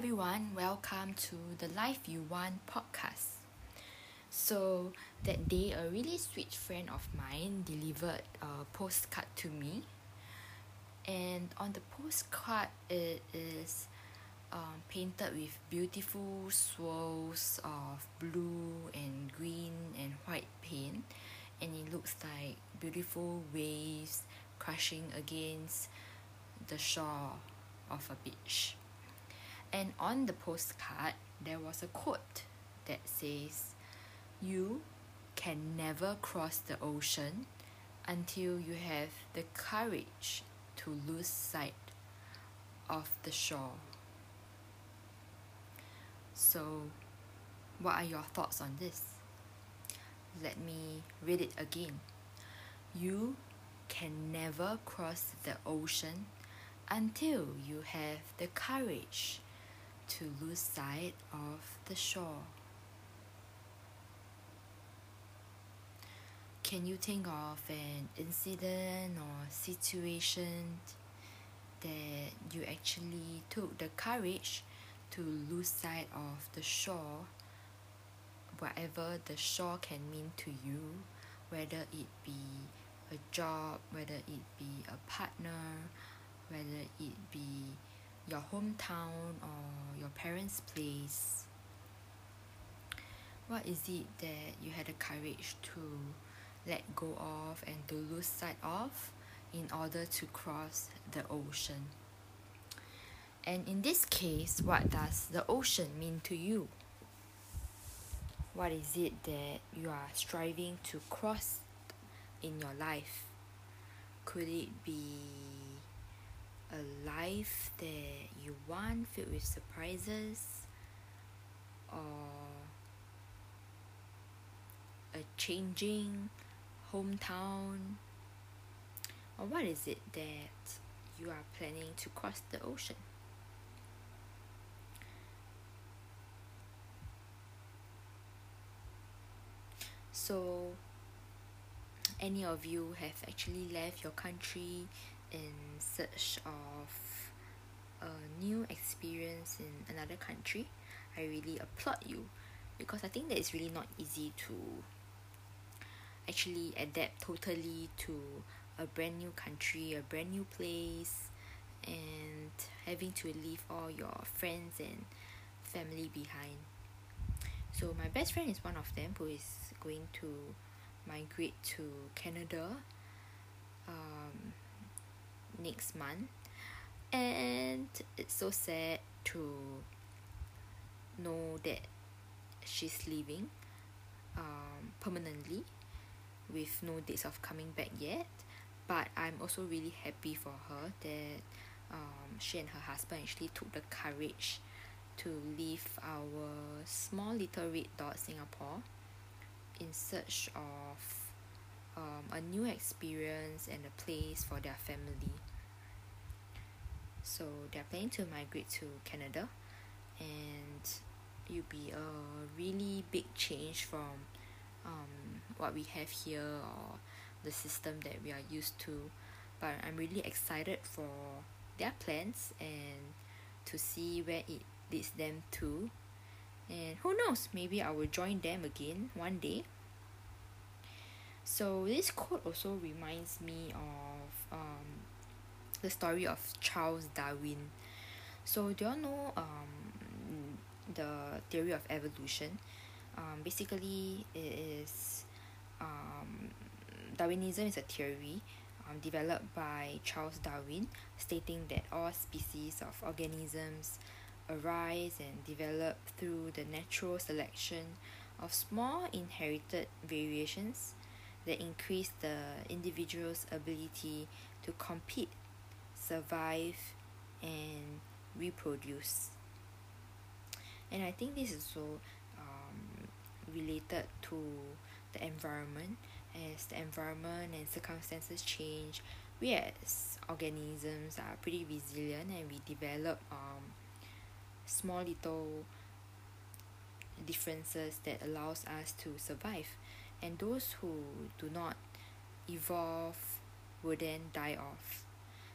everyone, welcome to the Life You Want podcast. So, that day, a really sweet friend of mine delivered a postcard to me, and on the postcard, it is um, painted with beautiful swirls of blue and green and white paint, and it looks like beautiful waves crashing against the shore of a beach. And on the postcard, there was a quote that says, You can never cross the ocean until you have the courage to lose sight of the shore. So, what are your thoughts on this? Let me read it again. You can never cross the ocean until you have the courage to lose sight of the shore. Can you think of an incident or situation that you actually took the courage to lose sight of the shore, whatever the shore can mean to you, whether it be a job, whether it be a partner, whether it be your hometown or your parents' place. What is it that you had the courage to let go of and to lose sight of in order to cross the ocean? And in this case, what does the ocean mean to you? What is it that you are striving to cross in your life? Could it be a life that you want filled with surprises or a changing hometown? Or what is it that you are planning to cross the ocean? So, any of you have actually left your country in search of a new experience in another country, I really applaud you because I think that it's really not easy to actually adapt totally to a brand new country, a brand new place, and having to leave all your friends and family behind. So, my best friend is one of them who is going to migrate to Canada um, next month and it's so sad to know that she's leaving um, permanently with no dates of coming back yet but I'm also really happy for her that um, she and her husband actually took the courage to leave our small little red dot Singapore in search of um, a new experience and a place for their family. So they're planning to migrate to Canada, and it'll be a really big change from um, what we have here or the system that we are used to. But I'm really excited for their plans and to see where it leads them to. And who knows, maybe I will join them again one day. So this quote also reminds me of um, the story of Charles Darwin. So do you all know um, the theory of evolution? Um, basically, it is um, Darwinism is a theory um, developed by Charles Darwin, stating that all species of organisms arise and develop through the natural selection of small inherited variations that increase the individual's ability to compete, survive, and reproduce. And I think this is so um, related to the environment. As the environment and circumstances change we as organisms are pretty resilient and we develop um, small little differences that allows us to survive. And those who do not evolve will then die off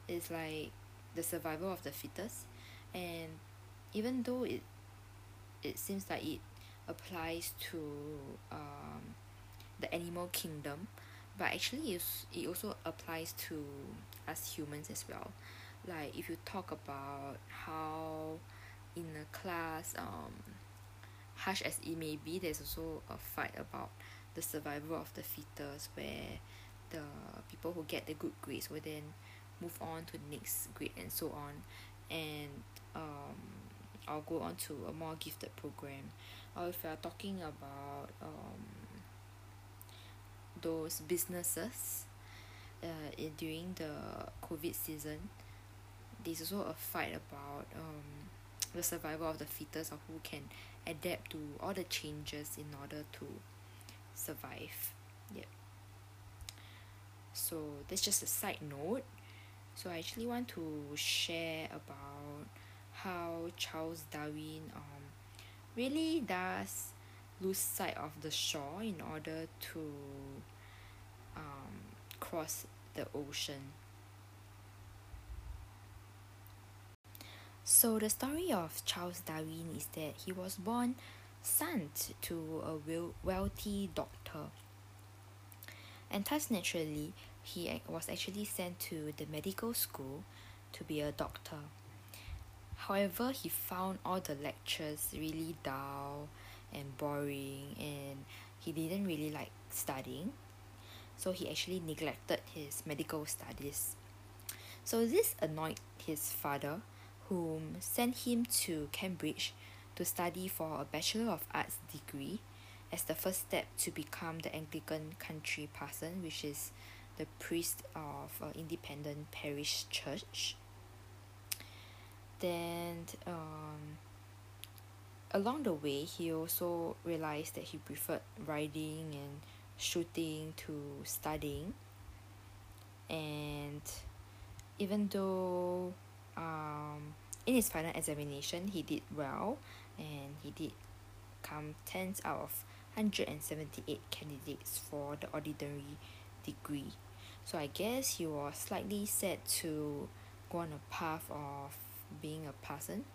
it's like the survival of the fittest. And even though it it seems like it applies to um the animal kingdom but actually is it also applies to us humans as well. Like if you talk about how in a class um harsh as it may be there's also a fight about the survival of the fittest where the people who get the good grades will then move on to the next grade and so on. And um I'll go on to a more gifted program. Or if you are talking about um those businesses uh in during the COVID season there's also a fight about um the survival of the fittest or who can adapt to all the changes in order to survive. Yup. So that's just a side note so I actually want to share about how Charles Darwin um really does lose sight of the shore in order to um cross the ocean. So the story of Charles Darwin is that he was born son to a wealthy doctor. And thus naturally he was actually sent to the medical school to be a doctor. However he found all the lectures really dull and boring and he didn't really like studying. So he actually neglected his medical studies. So this annoyed his father whom sent him to Cambridge to study for a Bachelor of Arts degree as the first step to become the Anglican country parson which is the priest of a independent parish church. Then um along the way he also realised that he preferred riding and shooting to studying. And even though um in his final examination he did well and he did come tenth out of hundred and seventy eight candidates for the ordinary degree so I guess he was slightly set to go on a path of being a parson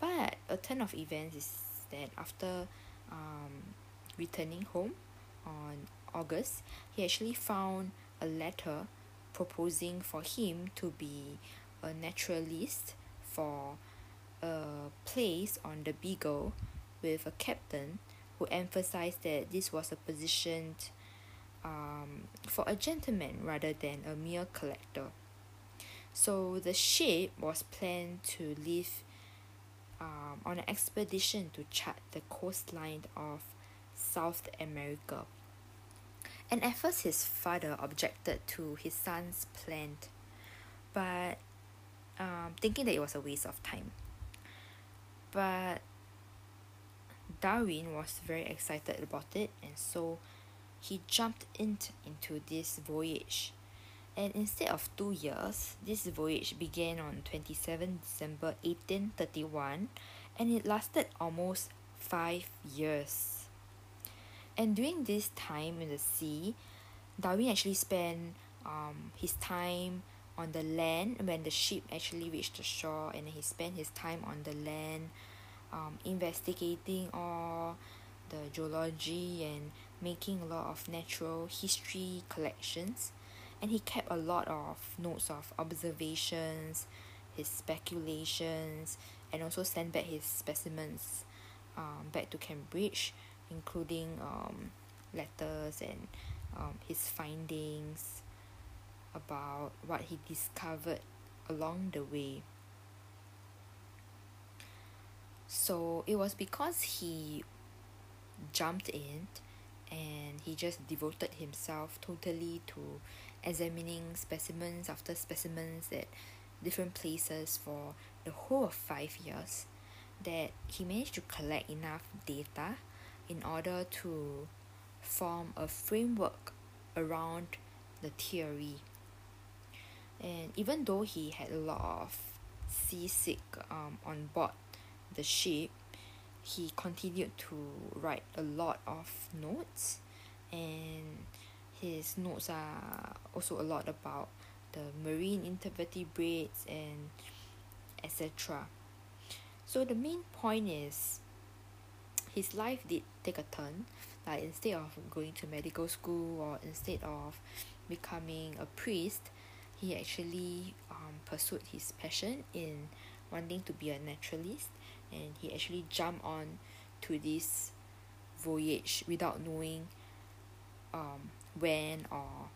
but a turn of events is that after um returning home on August he actually found a letter proposing for him to be a naturalist for a place on the Beagle with a captain who emphasized that this was a position um for a gentleman rather than a mere collector. So the ship was planned to leave um on an expedition to chart the coastline of South America. And at first his father objected to his son's plan but um thinking that it was a waste of time. But Darwin was very excited about it and so he jumped in into this voyage. And instead of two years this voyage began on 27 December 1831 and it lasted almost five years. And during this time in the sea Darwin actually spent um his time on the land when the ship actually reached the shore and he spent his time on the land um investigating all the geology and making a lot of natural history collections and he kept a lot of notes of observations his speculations and also sent back his specimens um back to Cambridge including um letters and um his findings about what he discovered along the way. So it was because he jumped in and he just devoted himself totally to examining specimens after specimens at different places for the whole of five years that he managed to collect enough data in order to form a framework around the theory. And even though he had a lot of seasick um on board the ship he continued to write a lot of notes and his notes are also a lot about the marine invertebrates and etc so the main point is his life did take a turn. Like instead of going to medical school or instead of becoming a priest he actually um, pursued his passion in wanting to be a naturalist and he actually jumped on to this voyage without knowing um, when or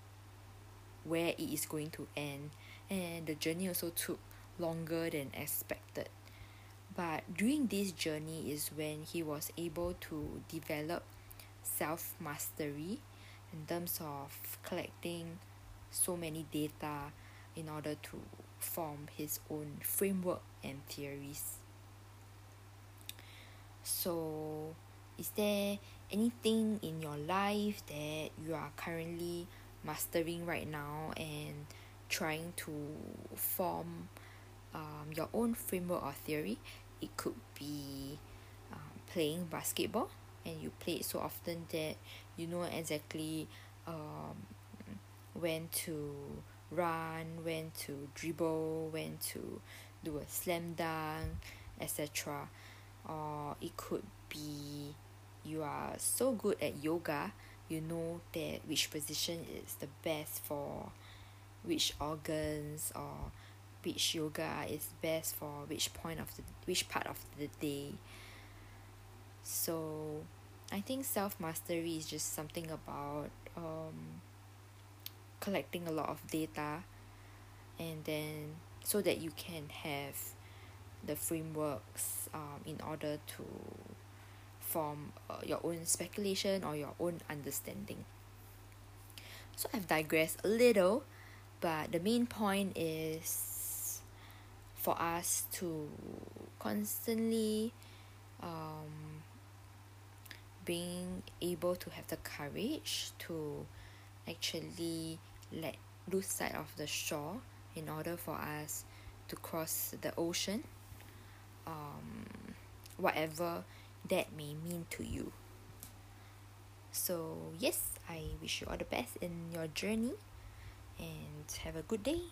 where it is going to end. And the journey also took longer than expected. But during this journey is when he was able to develop self mastery in terms of collecting so many data in order to form his own framework and theories. So is there anything in your life that you are currently mastering right now and trying to form um, your own framework or theory? It could be um, playing basketball and you play it so often that you know exactly um, when to run when to dribble when to do a slam dunk etc or it could be you are so good at yoga you know that which position is the best for which organs or which yoga is best for which point of the which part of the day. So I think self mastery is just something about um collecting a lot of data and then so that you can have the frameworks um in order to form uh, your own speculation or your own understanding. So I've digressed a little but the main point is for us to constantly um, being able to have the courage to actually let lose sight of the shore in order for us to cross the ocean um, whatever that may mean to you. So yes I wish you all the best in your journey and have a good day